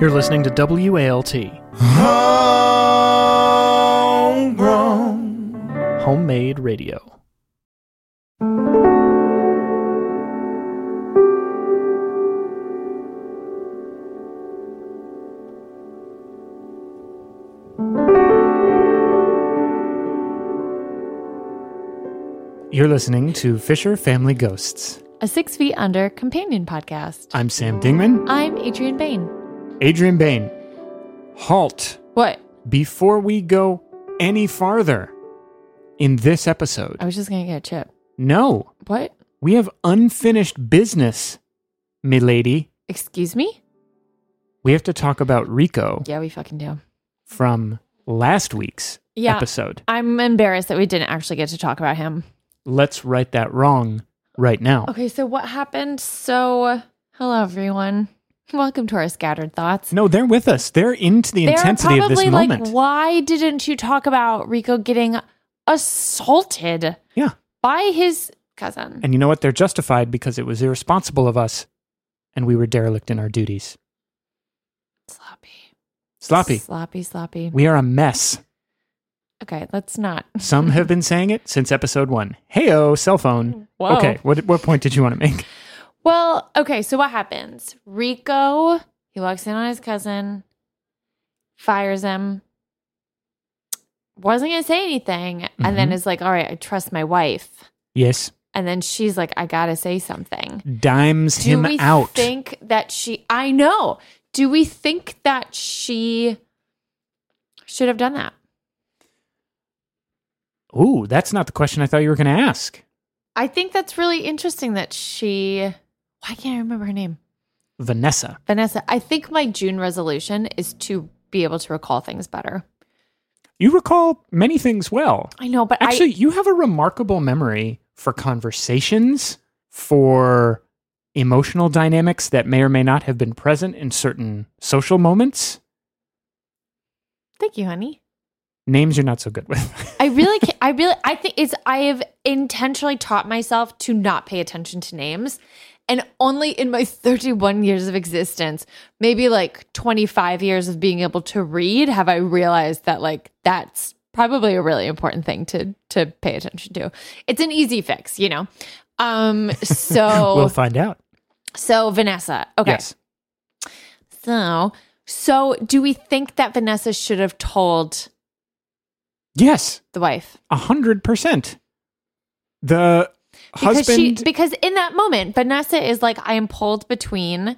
You're listening to WALT, Homegrown. homemade radio. You're listening to Fisher Family Ghosts. a Six Feet Under companion podcast. I'm Sam Dingman. I'm Adrian Bain. Adrian Bain. Halt. What? Before we go any farther in this episode, I was just gonna get a chip. no, What? we have unfinished business, milady. Excuse me? We have to talk about Rico Yeah, we fucking do. from last week's Yeah. episode. I'm embarrassed that we didn't actually get to talk about him. Let's right that wrong right now. Okay, so what happened? So, hello everyone. Welcome to our scattered thoughts. No, they're with us. They're into the They're intensity of this like, moment. why didn't you talk about Rico getting assaulted yeah. by his cousin? And you know what? They're justified because it was irresponsible of us and we were derelict in our duties. sloppy. Sloppy. Sloppy, sloppy. We are a mess. Okay, let's not. Some have been saying it since episode one. Heyo, cell phone. Whoa. Okay, what what point did you want to make? Well, okay, so what happens? Rico, he walks in on his cousin, fires him, wasn't gonna say anything, and then Mhm. is like, All right, I trust my wife. Yes, And then she's like, I gotta say something. dimes Do him we out. think that she I know. Do we think that she should have done that? Ooh, that's not the question I thought you were going to ask. I think that's really interesting that she why can't I remember her name? Vanessa. Vanessa. I think my June resolution is to be able to recall things better. You recall many things well. I know, but Actually, you have a remarkable memory for conversations, for emotional dynamics that may or may not have been present in certain social moments. Thank you, honey. Names you're not so good with. I really, can't, I really, I think it's. I have intentionally taught myself to not pay attention to names, and only in my 31 years of existence, maybe like 25 years of being able to read, have I realized that like that's probably a really important thing to to pay attention to. It's an easy fix, you know. Um. So we'll find out. so Vanessa. Okay. Yes. So so do we think that Vanessa should have told Yes. the wife? A hundred percent. The because husband. she because in that moment vanessa is like i am pulled between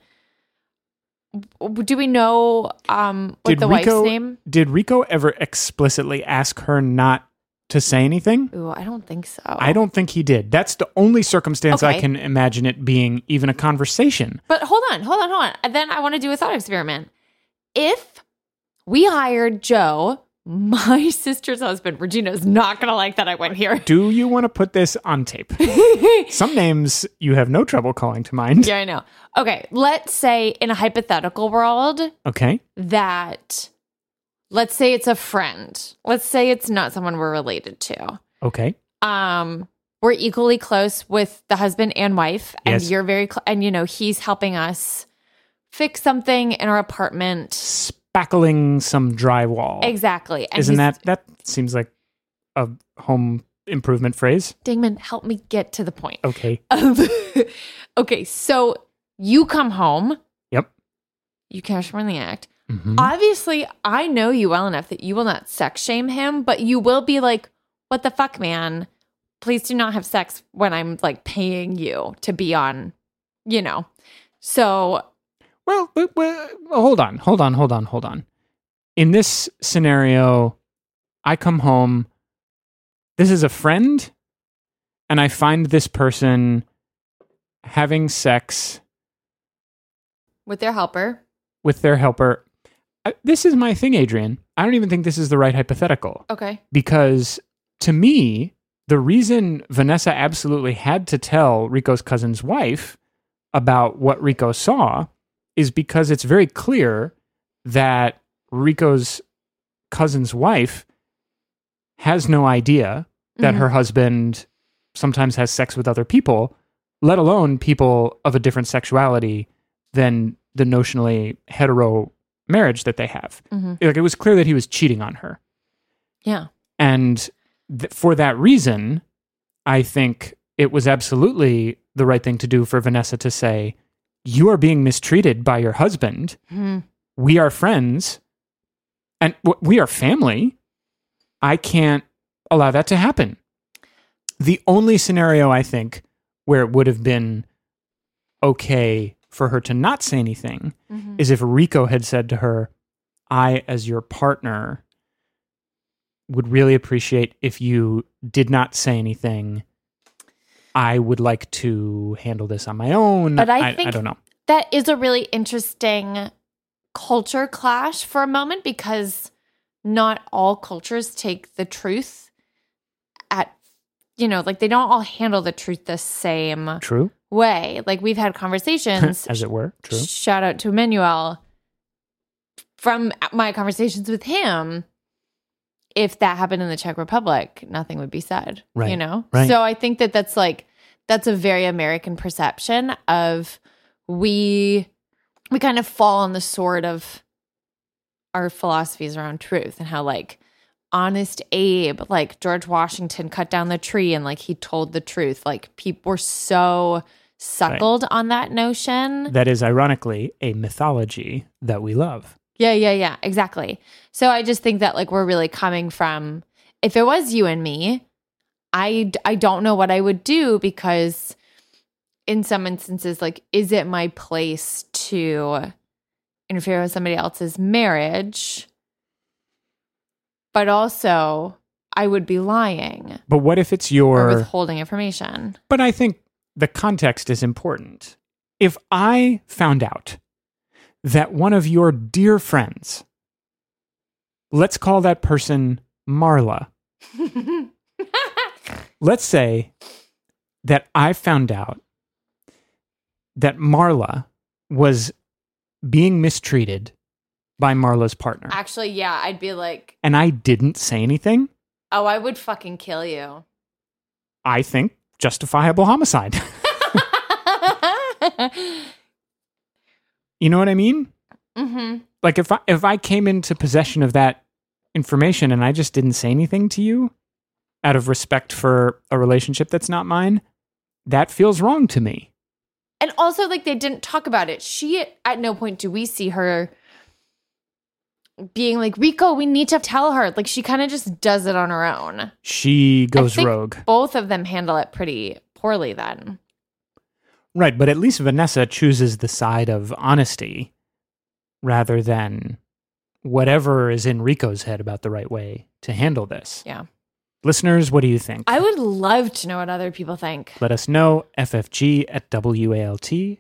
do we know um what did the Rico, wife's name Did Rico ever explicitly ask her not to say anything? Ooh, i don't think so I don't think he did. That's the only circumstance I can imagine it being even a conversation. but hold on hold on hold on and then i want to do a thought experiment if we hired joe my sister's husband regina is not gonna like that i went here Do you want to put this on tape? Some names you have no trouble calling to mind. yeah i know okay let's say in a hypothetical world Okay. that let's say it's a friend let's say it's not someone we're related to Okay. um we're equally close with the husband and wife and Yes. you're very cl- and you know he's helping us fix something in our apartment Spackling some drywall. exactly and Isn't that that seems like a home improvement phrase? dingman help me get to the point Okay. Okay so you come home Yep. you catch him in the act Mhm. obviously i know you well enough that you will not sex shame him but you will be like what the fuck man please do not have sex when i'm like paying you to be on you know so Well, but, well, hold on, hold on, hold on, hold on. In this scenario, I come home. This is a friend, and I find this person having sex with their helper with their helper. I, this is my thing, Adrian. I don't even think this is the right hypothetical okay because to me, the reason Vanessa absolutely had to tell Rico's cousin's wife about what Rico saw is because it's very clear that Rico's cousin's wife has no idea that Mhm. her husband sometimes has sex with other people, let alone people of a different sexuality than the notionally hetero marriage that they have. Mhm. Like it was clear that he was cheating on her. Yeah. And th- for that reason, I think it was absolutely the right thing to do for Vanessa to say, You are being mistreated by your husband. Mhm. We are friends and we are family. I can't allow that to happen. The only scenario I think where it would have been okay for her to not say anything Mhm. is if Rico had said to her, I, as your partner, would really appreciate if you did not say anything. I would like to handle this on my own. But I I, think- don't know. That is a really interesting culture clash for a moment because not all cultures take the truth at, you know, like they don't all handle the truth the same True, way. Like we've had conversations, as it were. True. shout out to Emmanuel from my conversations with him. If that happened in the Czech Republic, nothing would be said. You know? right. So I think that that's like, that's a very American perception of we, we kind of fall on the sword of our philosophies around truth and how like honest Abe, like George Washington cut down the tree and like he told the truth. Like people were so suckled on that notion. That is ironically a mythology that we love. Yeah, yeah, yeah, exactly. So I just think that like we're really coming from if it was you and me, I I don't know what I would do because in some instances like is it my place to interfere with somebody else's marriage? But also I would be lying But what if it's your withholding information. But I think the context is important. If I found out that one of your dear friends, let's call that person Marla, let's say that I found out that Marla was being mistreated by Marla's partner, Actually, yeah, I'd be like, and I didn't say anything, "Oh, I would fucking kill you." I think justifiable homicide. you know what I mean? hmm like if I if I came into possession of that information and I just didn't say anything to you out of respect for a relationship that's not mine, that feels wrong to me. And also, like, they didn't talk about it. She, at no point do we see her being like, Rico, we need to tell her. Like, she kind of just does it on her own. She goes rogue. Both of them handle it pretty poorly then. Right, but at least Vanessa chooses the side of honesty rather than whatever is in Rico's head about the right way to handle this. Yeah. Listeners, what do you think? I would love to know what other people think. Let us know, ffg at walt.fm.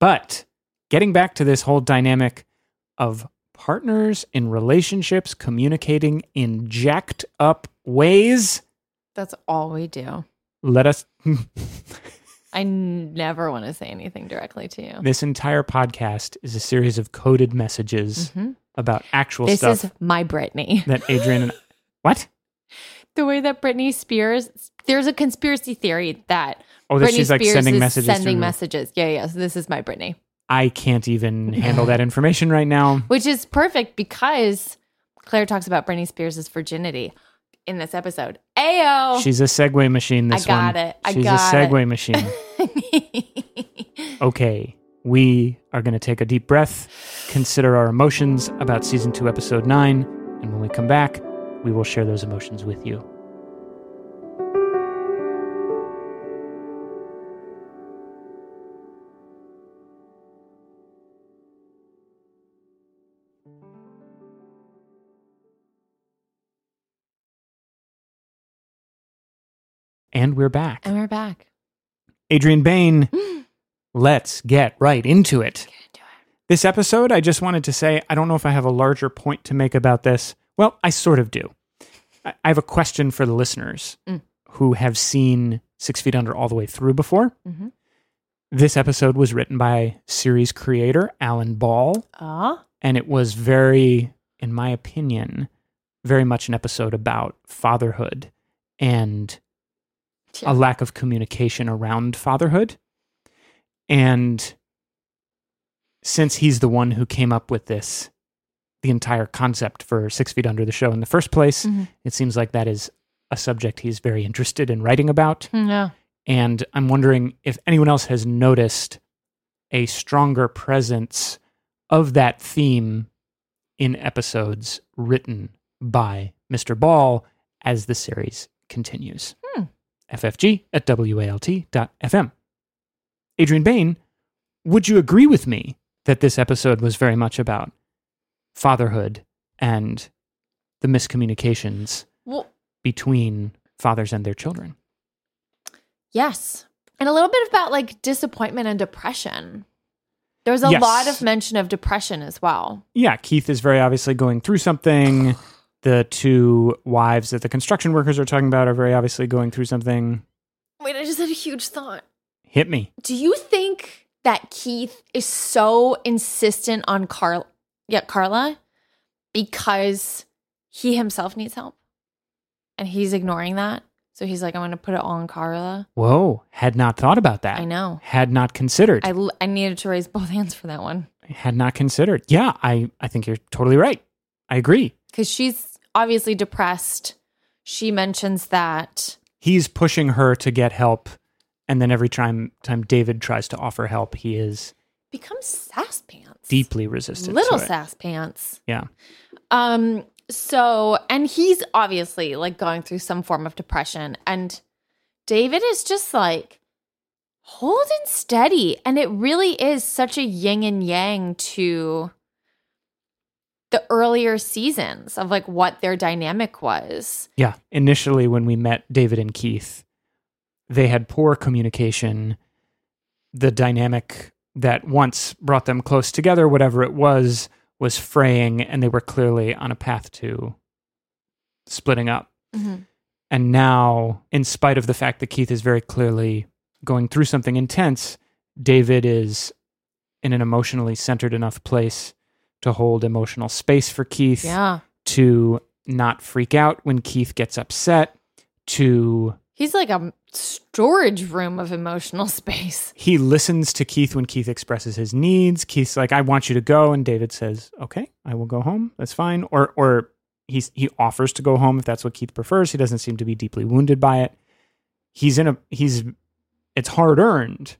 But getting back to this whole dynamic of partners in relationships communicating in jacked up ways, That's all we do. let us. I never want to say anything directly to you. this entire podcast is a series of coded messages Mhm. about actual This stuff This is my Britney. that Adrian and. What? the way that Britney Spears, there's a conspiracy theory that Oh, that Britney she's like Spears sending is messages. sending messages. Yeah, yeah. So this is my Britney. I can't even handle that information right now. which is perfect because Claire talks about Britney Spears' virginity in this episode. Ayo. She's a segue machine. This. I got one. it. I She's got a it. segue machine. okay, we are going to take a deep breath, consider our emotions about season two, episode nine, and when we come back, we will share those emotions with you. And we're back. and we're back. Adrian Bain, let's get right into it. Get into it. This episode, I just wanted to say, I don't know if I have a larger point to make about this. Well, I sort of do. I I have a question for the listeners Mm. who have seen Six Feet Under all the way through before. Mhm. This episode was written by series creator Alan Ball, Aw. and it was very, in my opinion, very much an episode about fatherhood and A lack of communication around fatherhood. And since he's the one who came up with this, the entire concept for Six Feet Under the show in the first place, Mhm. it seems like that is a subject he's very interested in writing about. Yeah. And I'm wondering if anyone else has noticed a stronger presence of that theme in episodes written by Mr. Ball as the series continues. FFG at WALT.fm. Adrian Bain, would you agree with me that this episode was very much about fatherhood and the miscommunications Well, between fathers and their children? yes. And a little bit about like disappointment and depression. There was a Yes. lot of mention of depression as well. yeah, Keith is very obviously going through something. The two wives that the construction workers are talking about are very obviously going through something. Wait, I just had a huge thought. Hit me. Do you think that Keith is so insistent on Carl yeah, Carla because he himself needs help? And he's ignoring that? So he's like, I'm going to put it all on Carla. Whoa, had not thought about that. I know. Had not considered. I, l- I needed to raise both hands for that one had not considered. Yeah, I, I think you're totally right. I agree. because she's obviously depressed. She mentions that. He's pushing her to get help, and then every time time David tries to offer help, he is becomes sass pants. deeply resistant. Little to it. sass pants. Yeah. Um, so and he's obviously like going through some form of depression. And David is just like holding steady. And it really is such a yin and yang to the earlier seasons of like what their dynamic was. Yeah. Initially, when we met David and Keith, they had poor communication. The dynamic that once brought them close together, whatever it was, was fraying, and they were clearly on a path to splitting up. Mm-hmm. And now, in spite of the fact that Keith is very clearly going through something intense, David is in an emotionally centered enough place to hold emotional space for Keith Yeah. to not freak out when Keith gets upset, to He's like a storage room of emotional space. he listens to Keith when Keith expresses his needs. Keith's like, I want you to go. And David says, Okay, I will go home. That's fine. Or or he's he offers to go home if that's what Keith prefers. He doesn't seem to be deeply wounded by it. He's in a he's it's hard earned,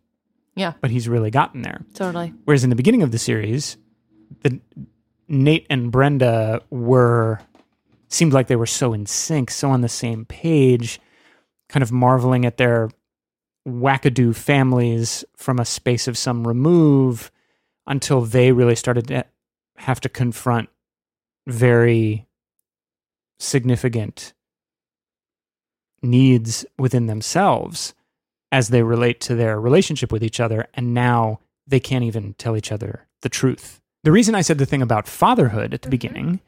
Yeah, but he's really gotten there. totally. Whereas in the beginning of the series, the Nate and Brenda were seemed like they were so in sync, so on the same page, kind of marveling at their wackadoo families from a space of some remove until they really started to have to confront very significant needs within themselves as they relate to their relationship with each other. And now they can't even tell each other the truth. The reason I said the thing about fatherhood at the Mhm. beginning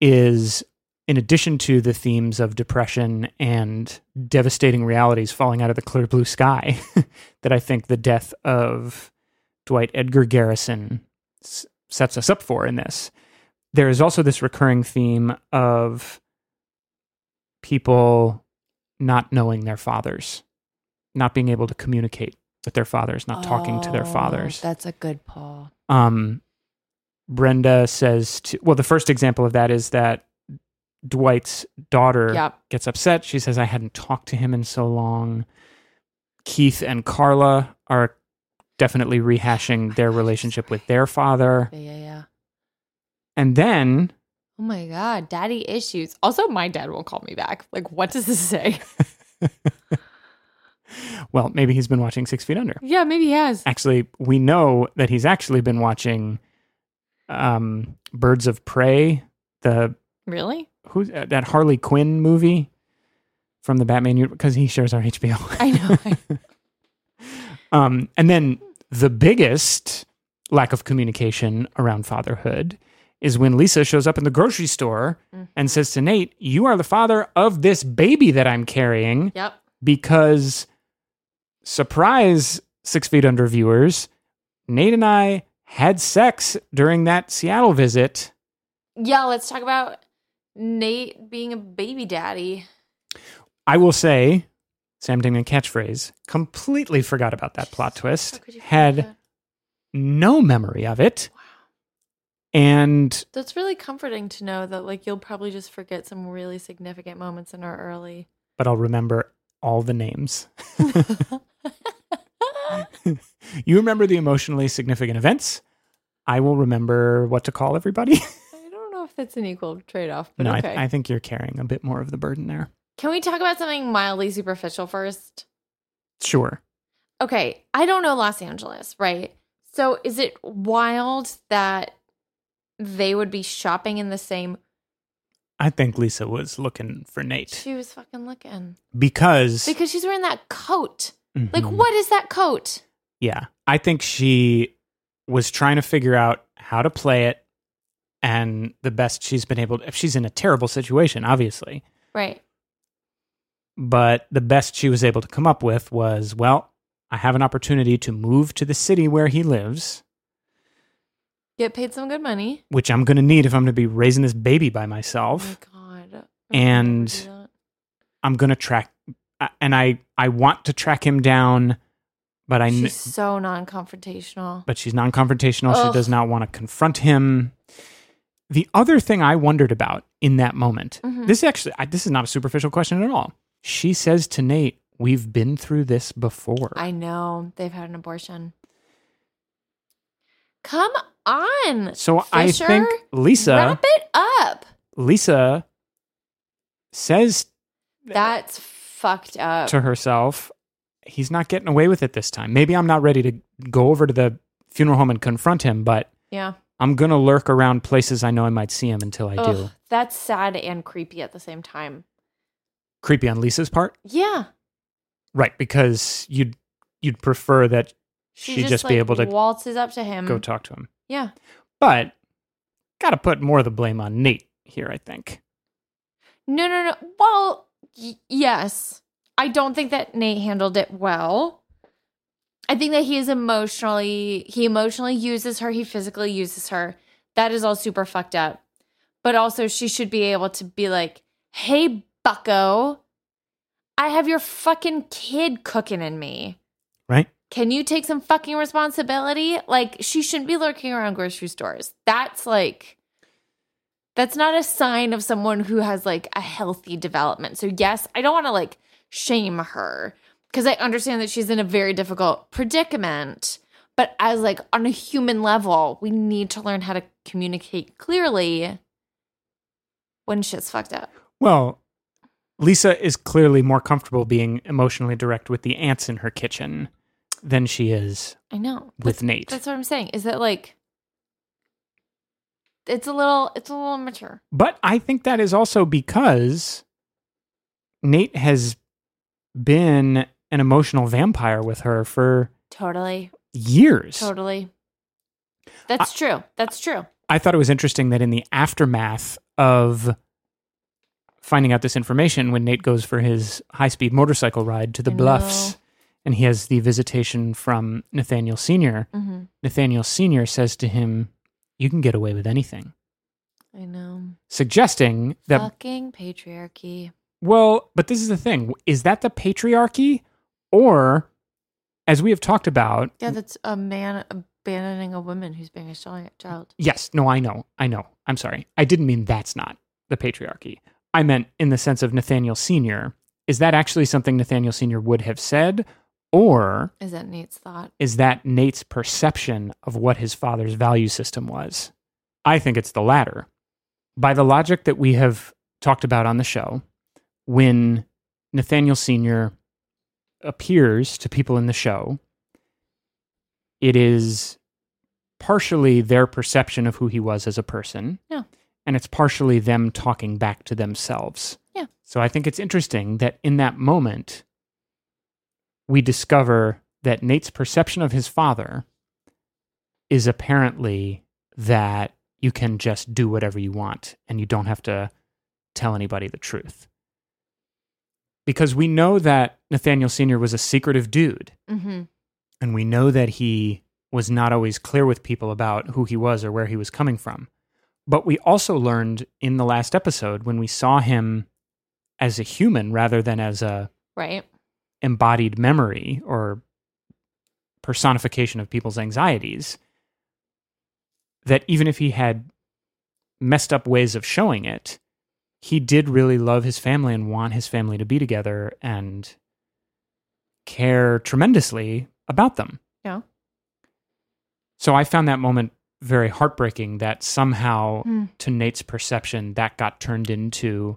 is in addition to the themes of depression and devastating realities falling out of the clear blue sky, that I think the death of Dwight Edgar Garrison s- sets us up for in this. There is also this recurring theme of people not knowing their fathers, not being able to communicate with their fathers, not talking to their Oh, fathers. That's a good Paul. Um, Brenda says to, well, the first example of that is that Dwight's daughter Yep. gets upset. She says, I hadn't talked to him in so long. Keith and Carla are definitely rehashing their relationship with their father. Yeah, yeah, yeah. And then Oh my God, daddy issues. Also, my dad won't call me back. Like, what does this say? well, maybe he's been watching Six Feet Under. yeah, maybe he has. Actually, we know that he's actually been watching um, Birds of Prey, the Really? who's uh, that Harley Quinn movie from the Batman because he shares our HBO. I know. um, and then the biggest lack of communication around fatherhood is when Lisa shows up in the grocery store and says to Nate, "You are the father of this baby that I'm carrying." yep. because surprise six feet under viewers nate and i had sex during that seattle visit Yeah, let's talk about Nate being a baby daddy. i will say sam Dingman catchphrase completely forgot about that plot twist could you forget had that? no memory of it. And That's really comforting to know that like you'll probably just forget some really significant moments in our early. but I'll remember all the names. you remember the emotionally significant events. I will remember what to call everybody. I don't know if that's an equal trade off, but no, okay. I, I think you're carrying a bit more of the burden there. Can we talk about something mildly superficial first? Sure. Okay, I don't know Los Angeles, right? So is it wild that they would be shopping in the same I think Lisa was looking for Nate she was fucking looking. because, Because she's wearing that coat. Like Mhm. what is that coat? Yeah. I think she was trying to figure out how to play it and the best she's been able to. If she's in a terrible situation, obviously, Right. but the best she was able to come up with was well, I have an opportunity to move to the city where he lives, Get paid some good money. which I'm going to need if I'm going to be raising this baby by Oh my myself. god. I would never And-. I'm going to track, and I I want to track him down, but I she's so non-confrontational. but she's non-confrontational. She does not want to confront him. The other thing I wondered about in that moment, Mhm. this actually, I, this is not a superficial question at all. She says to Nate, "We've been through this before." I know they've had an abortion. Come on. so I think Lisa, Wrap it up. Lisa says That's fucked up. to herself, "He's not getting away with it this time. Maybe I'm not ready to go over to the funeral home and confront him, but yeah. I'm gonna lurk around places I know I might see him until I do." That's sad and creepy at the same time. Creepy on Lisa's part. Yeah. Right, because you'd you'd prefer that She she'd just, just, be like, able to waltzes up to him. go talk to him. yeah. But got to put more of the blame on Nate here, I think. No, no, no. Well, y- yes. I don't think that Nate handled it well. I think that he is emotionally, he emotionally uses her, he physically uses her. That is all super fucked up. But also, she should be able to be like, hey, bucko, I have your fucking kid cooking in me. Right? Can you take some fucking responsibility? Like, she shouldn't be lurking around grocery stores. That's like, that's not a sign of someone who has like a healthy development. So, yes, I don't want to like shame her because I understand that she's in a very difficult predicament. But as like on a human level, we need to learn how to communicate clearly when shit's fucked up. Well, Lisa is clearly more comfortable being emotionally direct with the ants in her kitchen than she is I know. with That's, Nate. that's what I'm saying. Is that like it's a little it's a little immature. But I think that is also because Nate has been an emotional vampire with her for Totally. years. Totally. That's true. That's true. I thought it was interesting that in the aftermath of finding out this information, when Nate goes for his high speed motorcycle ride to the I bluffs know. and he has the visitation from Nathaniel Sr., hmm Nathaniel Sr. says to him, You can get away with anything, I know. suggesting that, Fucking patriarchy. Well, but this is the thing is that the patriarchy or, as we have talked about, Yeah, that's a man abandoning a woman who's being a child. Yes, no, I know. I know. I'm sorry. I didn't mean that's not the patriarchy. I meant in the sense of Nathaniel Sr. Is that actually something Nathaniel Sr. would have said? Or Is that Nate's thought? is that Nate's perception of what his father's value system was? I think it's the latter. By the logic that we have talked about on the show, when Nathaniel Sr. appears to people in the show, it is partially their perception of who he was as a person. Yeah. And it's partially them talking back to themselves. Yeah. So I think it's interesting that in that moment, we discover that Nate's perception of his father is apparently that you can just do whatever you want and you don't have to tell anybody the truth. Because we know that Nathaniel Sr. was a secretive dude, Mm-hmm. and we know that he was not always clear with people about who he was or where he was coming from. But we also learned in the last episode when we saw him as a human rather than as a Right. embodied memory or personification of people's anxieties that even if he had messed up ways of showing it, he did really love his family and want his family to be together and care tremendously about them. Yeah. So I found that moment very heartbreaking that somehow, Hmm. to Nate's perception, that got turned into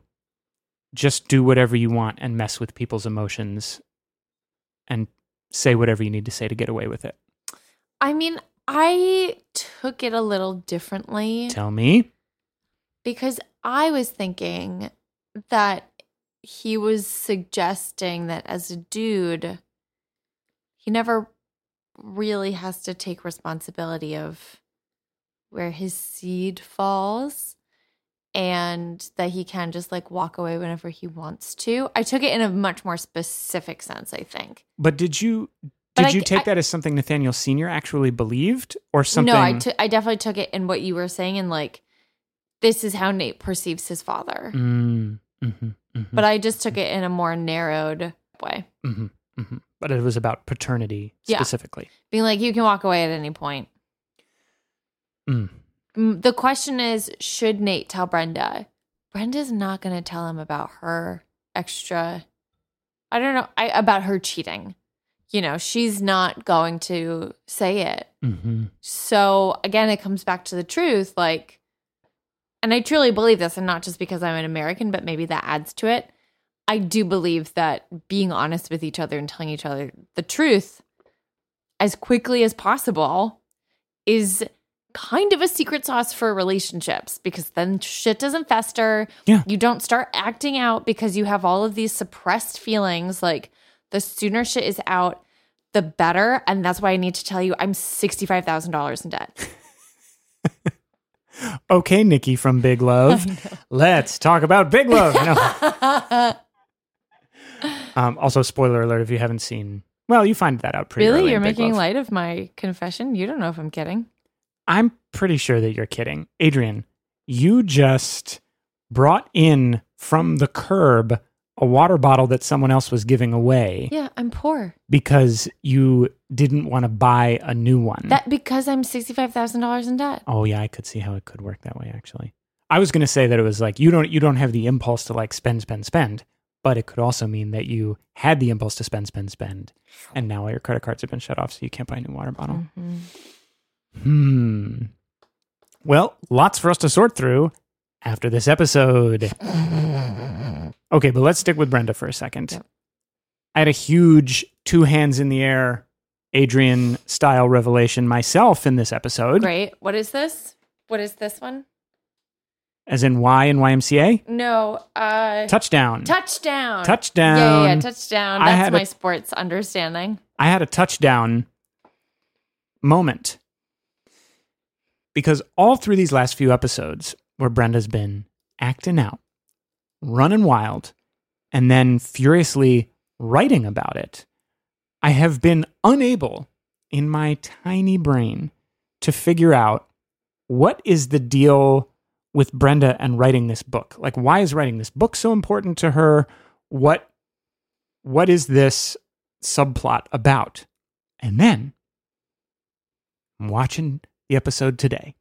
just do whatever you want and mess with people's emotions and say whatever you need to say to get away with it. I mean, I took it a little differently Tell me. Because I was thinking that he was suggesting that as a dude, he never really has to take responsibility of where his seed falls and that he can just like walk away whenever he wants to. I took it in a much more specific sense, I think. But did you But did I- you take I- that as something Nathaniel Senior actually believed, or something? No, I I definitely took it in what you were saying and like this is how Nate perceives his father. Mm, mhm, mhm, But I just took it in a more narrowed way. mhm, mhm. But it was about paternity Yeah. specifically. Being like, you can walk away at any point. Mm. Mm, The question is, should Nate tell Brenda? Brenda's not going to tell him about her extra, I don't know, I, about her cheating. You know, she's not going to say it. hmm So again, it comes back to the truth. Like, and I truly believe this, and not just because I'm an American, but maybe that adds to it. I do believe that being honest with each other and telling each other the truth as quickly as possible is kind of a secret sauce for relationships because then shit doesn't fester. Yeah. You don't start acting out because you have all of these suppressed feelings. Like, the sooner shit is out, the better. And that's why I need to tell you I'm $65,000 in debt. Okay, Nikki from Big Love. Let's talk about Big Love. No. um, also, spoiler alert: if you haven't seen, well, you find that out pretty really? You're making Love. light of my confession? You don't know if I'm kidding. I'm pretty sure that you're kidding, Adrian. You just brought in from the curb a water bottle that someone else was giving away Yeah, I'm poor. because you didn't want to buy a new one. That because I'm $65,000 in debt. Oh yeah, I could see how it could work that way actually. I was going to say that it was like you don't you don't have the impulse to like spend spend spend, but it could also mean that you had the impulse to spend spend spend and now all your credit cards have been shut off so you can't buy a new water bottle. Mhm. Hmm. Well, lots for us to sort through after this episode. Okay, but let's stick with Brenda for a second. Yep. I had a huge two hands in the air Adrian style revelation myself in this episode, Great. What is this? What is this one? as in Y and YMCA. No. Uh, Touchdown. touchdown. Touchdown. Yeah, yeah, yeah, touchdown. That's had a- my sports understanding. I had a touchdown moment because all through these last few episodes where Brenda's been acting out, running wild, and then furiously writing about it, I have been unable in my tiny brain to figure out what is the deal with Brenda and writing this book. Like why is writing this book so important to her? What what is this subplot about? And then I'm watching the episode today.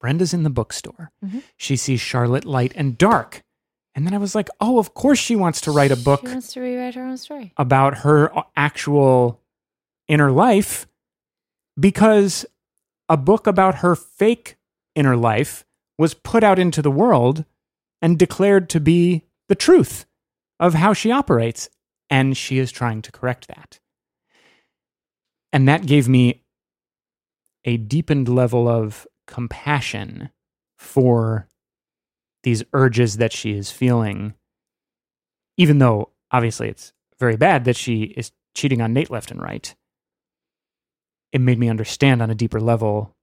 Brenda's in the bookstore. Mhm. She sees Charlotte Light and Dark. And then I was like, oh, of course she wants to write a book She wants to rewrite her own story. about her uh, actual inner life because a book about her fake inner life was put out into the world and declared to be the truth of how she operates. And she is trying to correct that. And that gave me a deepened level of compassion for these urges that she is feeling, even though obviously it's very bad that she is cheating on Nate left and right. It made me understand on a deeper level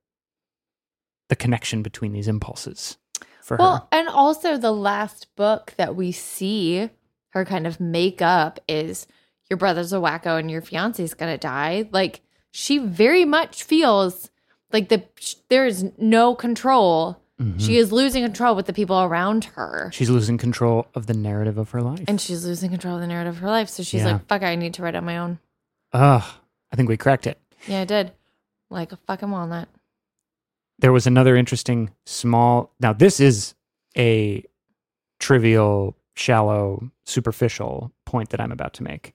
the connection between these impulses for her. Well, and also the last book that we see her kind of make up is your brother's a wacko and your fiance's gonna die. Like she very much feels like the there is no control. Mhm. She is losing control with the people around her. She's losing control of the narrative of her life. and she's losing control of the narrative of her life. So she's Yeah. like, fuck, I need to write on my own. Ugh, I think we cracked it. Yeah, I did. Like a fucking walnut. there was another interesting small now this is a trivial shallow superficial point that i'm about to make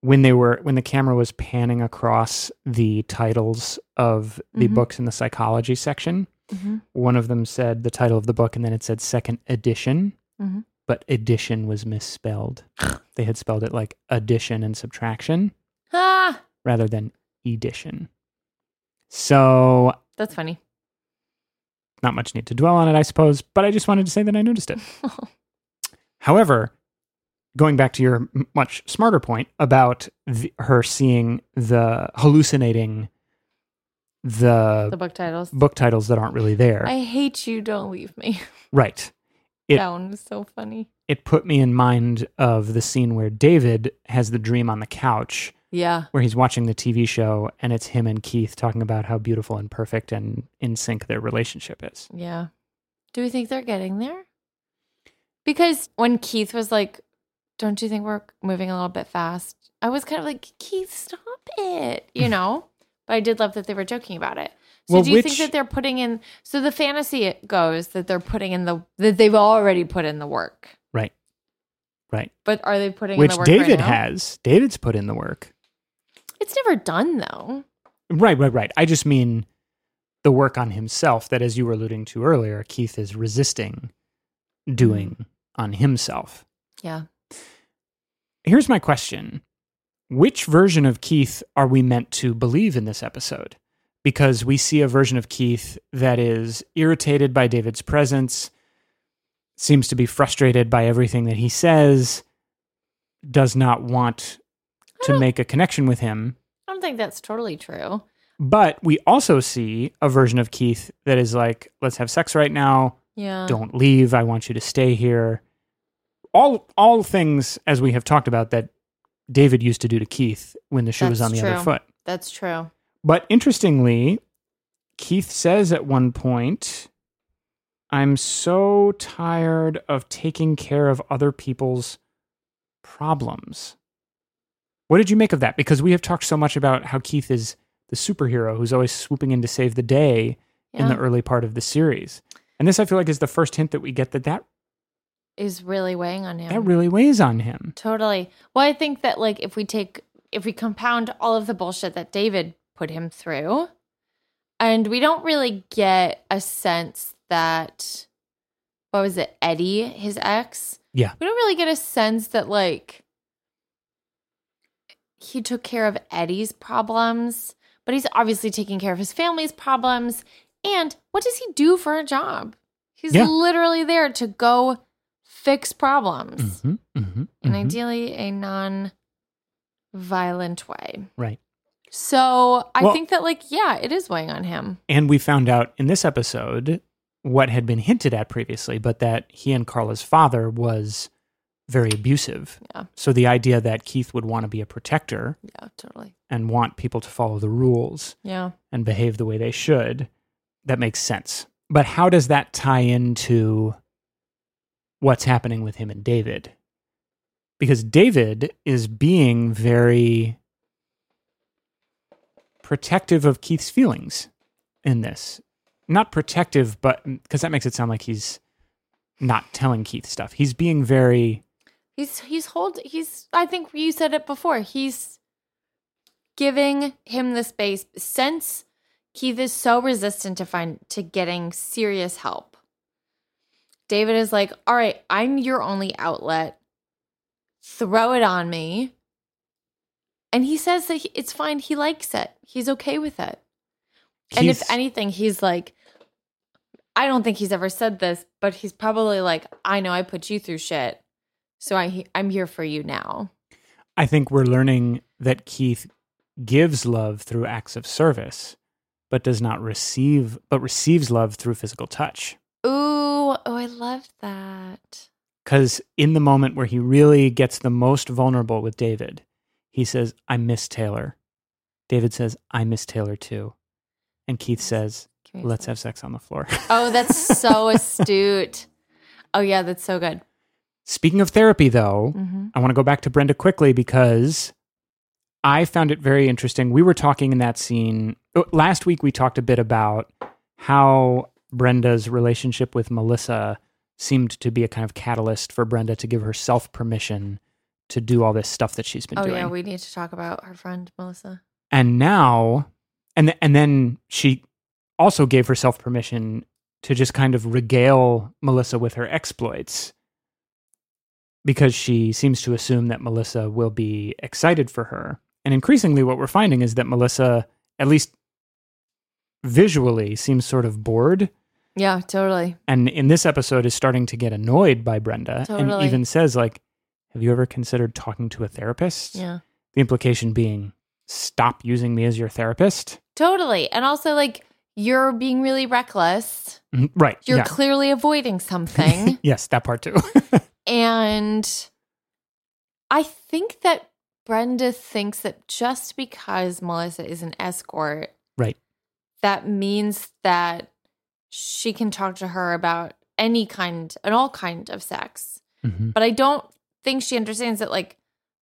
when they were when the camera was panning across the titles of the Mhm. books in the psychology section Mm-hmm. one of them said the title of the book and then it said second edition Mhm. but edition was misspelled they had spelled it like addition and subtraction Ah, rather than edition so that's funny. not much need to dwell on it, I suppose, but I just wanted to say that I noticed it. However, going back to your much smarter point about the, her seeing the hallucinating the, The book titles. book titles that aren't really there. I hate you. Don't leave me. right. It- that one was so funny. It put me in mind of the scene where David has the dream on the couch Yeah. where he's watching the TV show and it's him and Keith talking about how beautiful and perfect and in sync their relationship is. Yeah. Do we think they're getting there? Because when Keith was like, Don't you think we're moving a little bit fast? I was kind of like, Keith, stop it, you know? But I did love that they were joking about it. So Well, do you which- think that they're putting in so the fantasy goes that they're putting in the that they've already put in the work. Right. Right. But are they putting in Which the work right David now? has. David's put in the work. It's never done though. Right, right, right. I just mean the work on himself that, as you were alluding to earlier, Keith is resisting doing mm. on himself. Yeah. Here's my question Which version of Keith are we meant to believe in this episode? Because we see a version of Keith that is irritated by David's presence, seems to be frustrated by everything that he says, does not want to make a connection with him. I don't think that's totally true. But we also see a version of Keith that is like, let's have sex right now. Yeah. Don't leave. I want you to stay here. All all things as we have talked about that David used to do to Keith when the shoe was on the other foot. That's true. But interestingly, Keith says at one point, I'm so tired of taking care of other people's problems. What did you make of that? Because we have talked so much about how Keith is the superhero who's always swooping in to save the day in the early part of the series. And this, I feel like, is the first hint that we get that that, Is really weighing on him. that really weighs on him. Totally. Well, I think that like if we take if we compound all of the bullshit that David put him through, and we don't really get a sense that what was it, Eddie, his ex? Yeah. We don't really get a sense that like he took care of Eddie's problems, but he's obviously taking care of his family's problems. And what does he do for a job? He's Yeah. literally there to go fix problems Mhm, mhm, in mhm. ideally a non violent way. Right. So I Well- think that, like, yeah, it is weighing on him. And we found out in this episode what had been hinted at previously, but that he and Carla's father was very abusive. Yeah. So the idea that Keith would want to be a protector Yeah, totally. and want people to follow the rules Yeah. and behave the way they should, that makes sense. But how does that tie into what's happening with him and David? Because David is being very protective of Keith's feelings in this. Not protective, but because that makes it sound like he's not telling Keith stuff. He's being very He's he's hold he's I think you said it before. He's giving him the space since Keith is so resistant to find to getting serious help. David is like, "All right, I'm your only outlet. Throw it on me." And he says that he, it's fine. He likes it. He's okay with it. And if anything, he's like, I don't think he's ever said this, but he's probably like, I know I put you through shit. So I I'm here for you now. I think we're learning that Keith gives love through acts of service, but does not receive, but receives love through physical touch. Ooh, oh, I love that. Because in the moment where he really gets the most vulnerable with David, he says, I miss Taylor. David says, I miss Taylor too. And Keith says, Give me a Let's have sex on the floor. Oh, that's so astute. Oh yeah, that's so good. Speaking of therapy, though, hmm I want to go back to Brenda quickly because I found it very interesting. We were talking in that scene uh, last week. We talked a bit about how Brenda's relationship with Melissa seemed to be a kind of catalyst for Brenda to give herself permission to do all this stuff that she's been oh, doing. Oh doing. yeah, we need to talk about her friend Melissa. and now, and th- and then she also gave herself permission to just kind of regale Melissa with her exploits because she seems to assume that Melissa will be excited for her. And increasingly, what we're finding is that Melissa, at least visually, seems sort of bored. Yeah, totally. And in this episode, is starting to get annoyed by Brenda, and even says, "Like, have you ever considered talking to a therapist?" Yeah. The implication being, "Stop using me as your therapist." Totally. And also like you're being really reckless. Mhm, Right. You're yeah. clearly avoiding something. yes, that part too. and I think that Brenda thinks that just because Melissa is an escort, Right. that means that she can talk to her about any kind and all kind of sex. Mhm. But I don't think she understands that like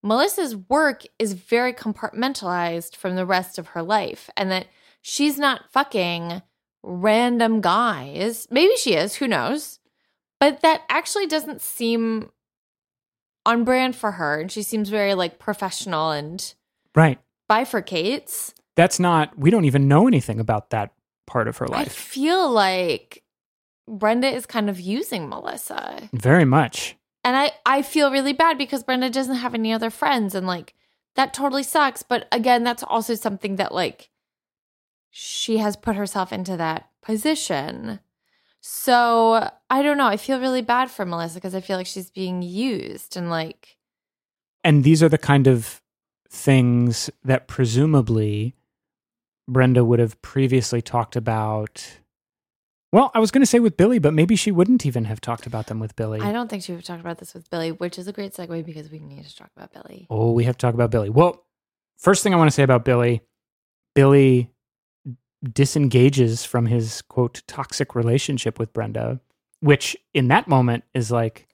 Melissa's work is very compartmentalized from the rest of her life and that she's not fucking random guys. Maybe she is, who knows? But that actually doesn't seem on brand for her and she seems very like professional and Right. bifurcates. That's not. We don't even know anything about that part of her life. I feel like Brenda is kind of using Melissa. Very much. And I, I feel really bad because Brenda doesn't have any other friends and like that totally sucks. But again, that's also something that like she has put herself into that position. So I don't know. I feel really bad for Melissa because I feel like she's being used and like And these are the kind of things that presumably Brenda would have previously talked about. Well, I was going to say with Billy, but maybe she wouldn't even have talked about them with Billy. I don't think she would have talked about this with Billy, which is a great segue because we need to talk about Billy. Oh, we have to talk about Billy. Well, first thing I want to say about Billy Billy disengages from his quote toxic relationship with Brenda, which in that moment is like,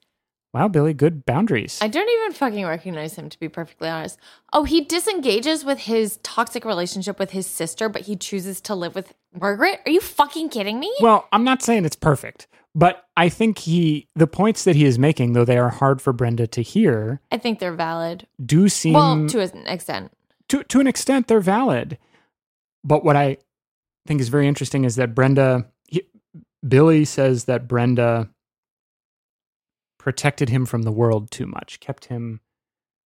wow, Billy, good boundaries. I don't even fucking recognize him to be perfectly honest. Oh, he disengages with his toxic relationship with his sister, but he chooses to live with Margaret? Are you fucking kidding me? well, I'm not saying it's perfect, but I think he, the points that he is making, though they are hard for Brenda to hear, I think they're valid. do seem well, to an extent. to to an extent they're valid. But what I think is very interesting is that Brenda he, Billy says that Brenda protected him from the world too much, kept him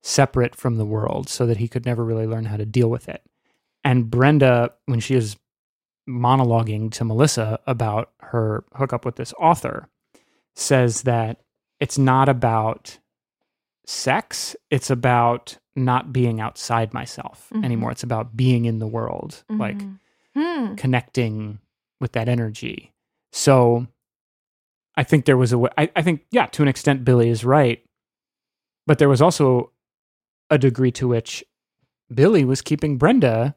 separate from the world so that he could never really learn how to deal with it. And Brenda when she is monologuing to Melissa about her hookup with this author says that it's not about sex, it's about not being outside myself Mhm. anymore. It's about being in the world, like Mhm. Hmm. connecting with that energy. So I think there was a way, I, I think, yeah, to an extent, Billy is right. But there was also a degree to which Billy was keeping Brenda,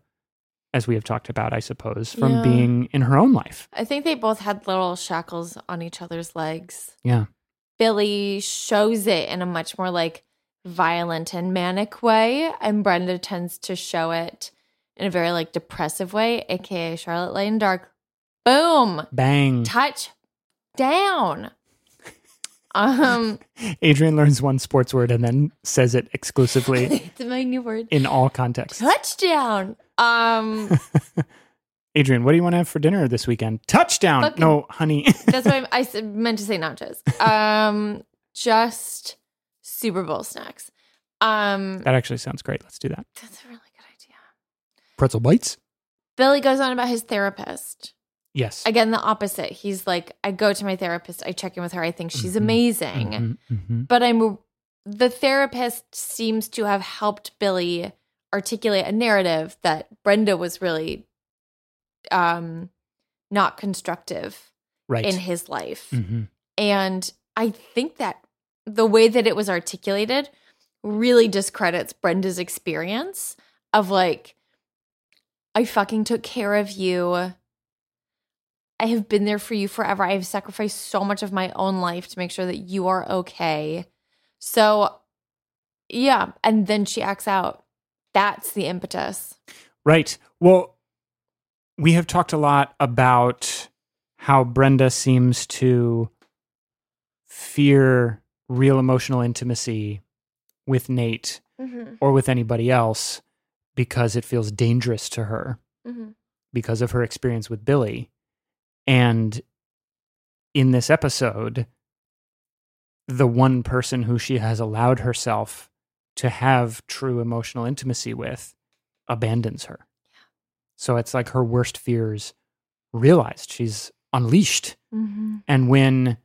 as we have talked about, I suppose, from Yeah. being in her own life. I think they both had little shackles on each other's legs. Yeah. Billy shows it in a much more like violent and manic way, and Brenda tends to show it in a very like depressive way, aka Charlotte Lane Dark. Boom. Bang. Touch down. Um Adrian learns one sports word and then says it exclusively it's my new word. in all contexts. Touchdown. Um Adrian, what do you want to have for dinner this weekend? Touchdown. Fucking- no, honey. that's what I meant to say nachos. Um just Super Bowl snacks. Um that actually sounds great. Let's do that. that's a really good idea. Pretzel bites? Billy goes on about his therapist. Yes. Again, the opposite. He's like, I go to my therapist, I check in with her, I think she's Mhm. amazing. Mhm, mhm. But I'm the therapist seems to have helped Billy articulate a narrative that Brenda was really um not constructive Right. in his life. Mhm. And I think that the way that it was articulated really discredits Brenda's experience of like, I fucking took care of you. I have been there for you forever. I have sacrificed so much of my own life to make sure that you are okay. So, yeah. And then she acts out That's the impetus. Right. Well, we have talked a lot about how Brenda seems to fear real emotional intimacy with Nate Mm-hmm. or with anybody else because it feels dangerous to her Mm-hmm. because of her experience with Billy. And in this episode, the one person who she has allowed herself to have true emotional intimacy with abandons her. So it's like her worst fears realized. She's unleashed. Mm-hmm. And when,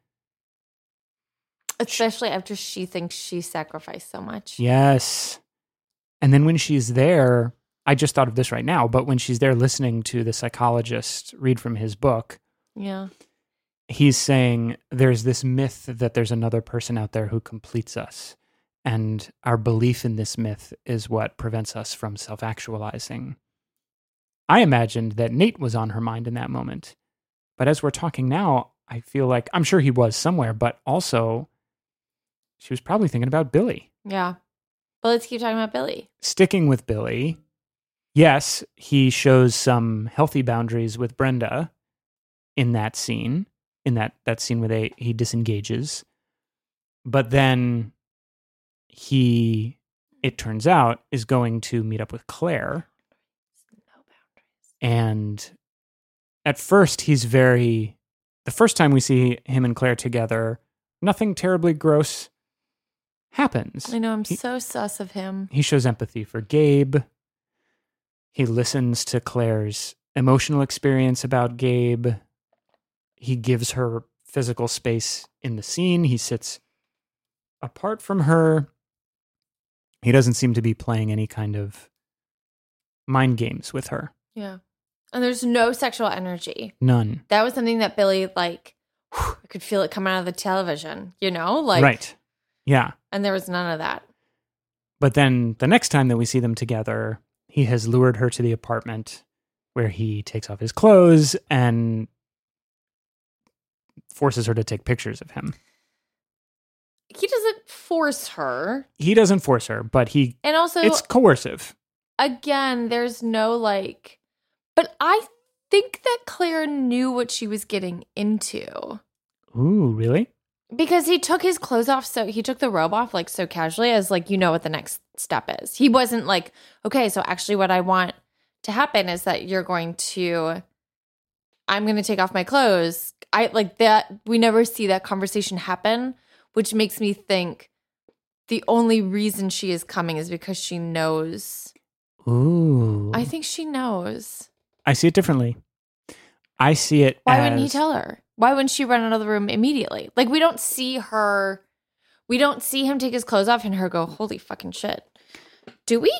Especially after she thinks she sacrificed so much. yes. And then when she's there, I just thought of this right now, but when she's there listening to the psychologist read from his book, Yeah. he's saying there's this myth that there's another person out there who completes us. And our belief in this myth is what prevents us from self actualizing. I imagined that Nate was on her mind in that moment. But as we're talking now, I feel like I'm sure he was somewhere, but also she was probably thinking about Billy. Yeah. But let's keep talking about Billy. Sticking with Billy, yes, he shows some healthy boundaries with Brenda in that scene, in that, that scene where they, he disengages. But then he, it turns out, is going to meet up with Claire. No boundaries. And at first, he's very, the first time we see him and Claire together, nothing terribly gross happens. I know I'm He- so sus of him. He shows empathy for Gabe. He listens to Claire's emotional experience about Gabe. He gives her physical space in the scene. He sits apart from her. He doesn't seem to be playing any kind of mind games with her. Yeah. And there's no sexual energy. None. That was something that Billy like I could feel it coming out of the television, you know? Like right. Yeah. and there was none of that. But then the next time that we see them together, he has lured her to the apartment where he takes off his clothes and forces her to take pictures of him. He doesn't force her. He doesn't force her, but he And also it's coercive. again, there's no like but I think that Claire knew what she was getting into. Ooh, really? Because he took his clothes off so he took the robe off like so casually as like you know what the next step is. He wasn't like, okay, so actually what I want to happen is that you're going to I'm going to take off my clothes. I like that we never see that conversation happen, which makes me think the only reason she is coming is because she knows. Ooh. I think she knows. I see it differently. I see it Why as wouldn't he tell her? Why wouldn't she run out of the room immediately? Like we don't see her we don't see him take his clothes off and her go, Holy fucking shit. Do we?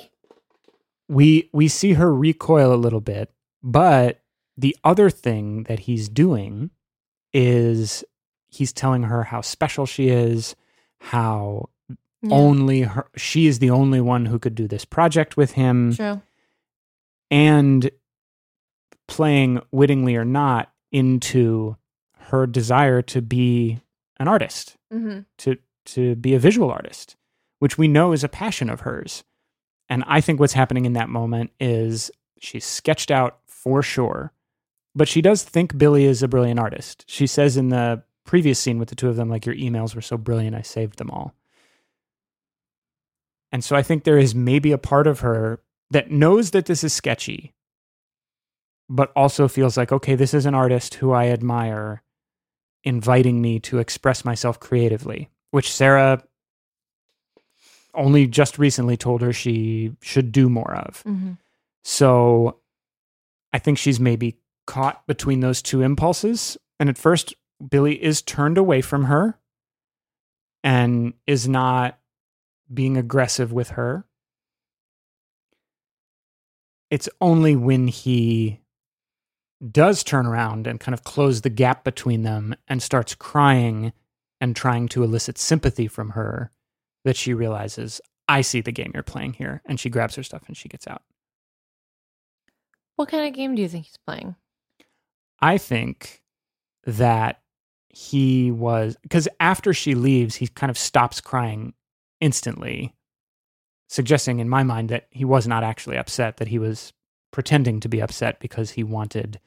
we we see her recoil a little bit, but the other thing that he's doing is he's telling her how special she is, how Yeah, only her she is the only one who could do this project with him. True. and playing wittingly or not into her desire to be an artist hmm to to be a visual artist which we know is a passion of hers. And i think what's happening in that moment is she's sketched out for sure but she does think billy is a brilliant artist. She says in the previous scene with the two of them like your emails were so brilliant i saved them all. And so i think there is maybe a part of her that knows that this is sketchy but also feels like okay this is an artist who i admire inviting me to express myself creatively, which Sarah only just recently told her she should do more of. hmm So I think she's maybe caught between those two impulses. And at first, Billy is turned away from her and is not being aggressive with her. It's only when he does turn around and kind of close the gap between them and starts crying and trying to elicit sympathy from her that she realizes, I see the game you're playing here. And she grabs her stuff and she gets out. What kind of game do you think he's playing? I think that he was because after she leaves, he kind of stops crying instantly. suggesting in my mind that he was not actually upset, that he was pretending to be upset because he wanted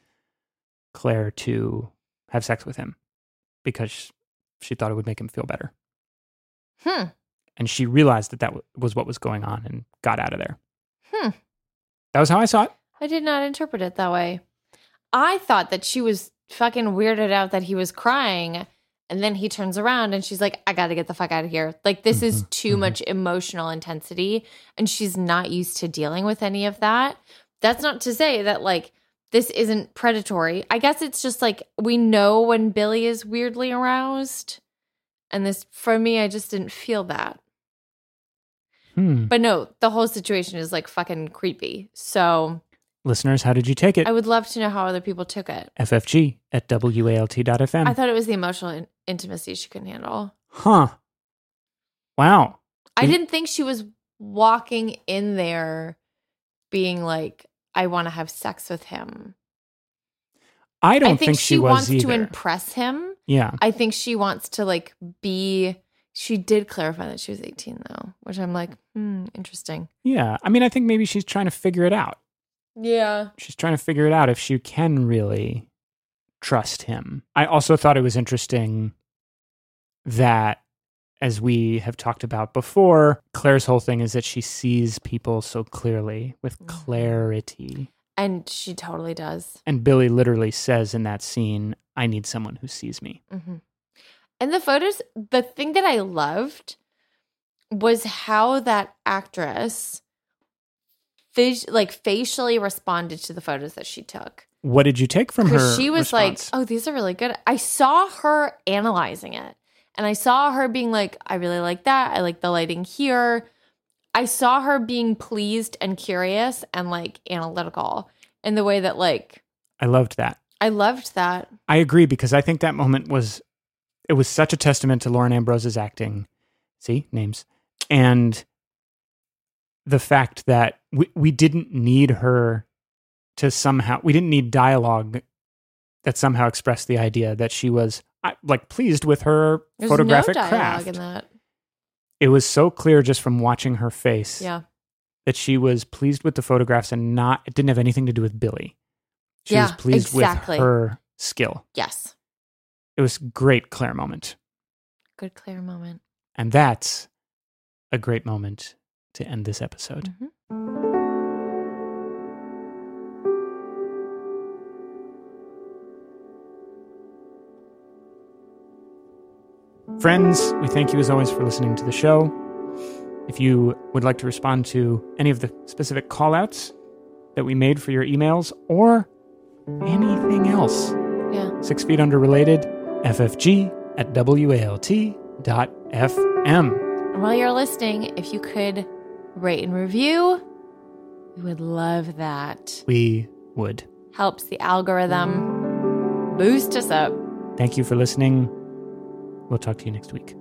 Claire to have sex with him because she thought it would make him feel better. Hmm. And she realized that that was what was going on and got out of there. Hmm. That was how I saw it. I did not interpret it that way. I thought that she was fucking weirded out that he was crying. And then he turns around and she's like, I got to get the fuck out of here. Like, this is Mhm, too mhm. much emotional intensity. And she's not used to dealing with any of that. That's not to say that, like, this isn't predatory. I guess it's just like we know when Billy is weirdly aroused. And this, for me, I just didn't feel that. Hmm. But no, the whole situation is like fucking creepy. So Listeners, how did you take it? I would love to know how other people took it. FFG at WALT.fm. I thought it was the emotional in- intimacy she couldn't handle. huh. Wow. I Did- didn't think she was walking in there being like, I want to have sex with him. I don't I think, she, was wants either. to impress him. yeah. I think she wants to like be. She did clarify that she was 18 though, which I'm like, hmm, interesting. Yeah. I mean, I think maybe she's trying to figure it out. Yeah. She's trying to figure it out if she can really trust him. I also thought it was interesting that, as we have talked about before, Claire's whole thing is that she sees people so clearly with Mhm. clarity. And she totally does. And Billy literally says in that scene, I need someone who sees me. hmm And the photos, the thing that I loved was how that actress, vis- like facially responded to the photos that she took. What did you take from her? She was response? like, "Oh, these are really good." I saw her analyzing it, and I saw her being like, "I really like that. I like the lighting here." I saw her being pleased and curious and like analytical in the way that like I loved that. I loved that. I agree because I think that moment was it was such a testament to Lauren Ambrose's acting. See, names. And the fact that we, we didn't need her to somehow we didn't need dialogue that somehow expressed the idea that she was like pleased with her There's photographic no craft. It was so clear just from watching her face Yeah. that she was pleased with the photographs and not it didn't have anything to do with Billy. She was pleased exactly. with her skill. Yes. It was great Claire moment. Good clear moment. And that's a great moment to end this episode. Mhm. Friends, we thank you as always for listening to the show. If you would like to respond to any of the specific callouts that we made for your emails or anything else, Yeah. six feet under related, ffg at walt.fm. While you're listening, if you could rate and review, we would love that. We would. Helps the algorithm boost us up. Thank you for listening. We'll talk to you next week.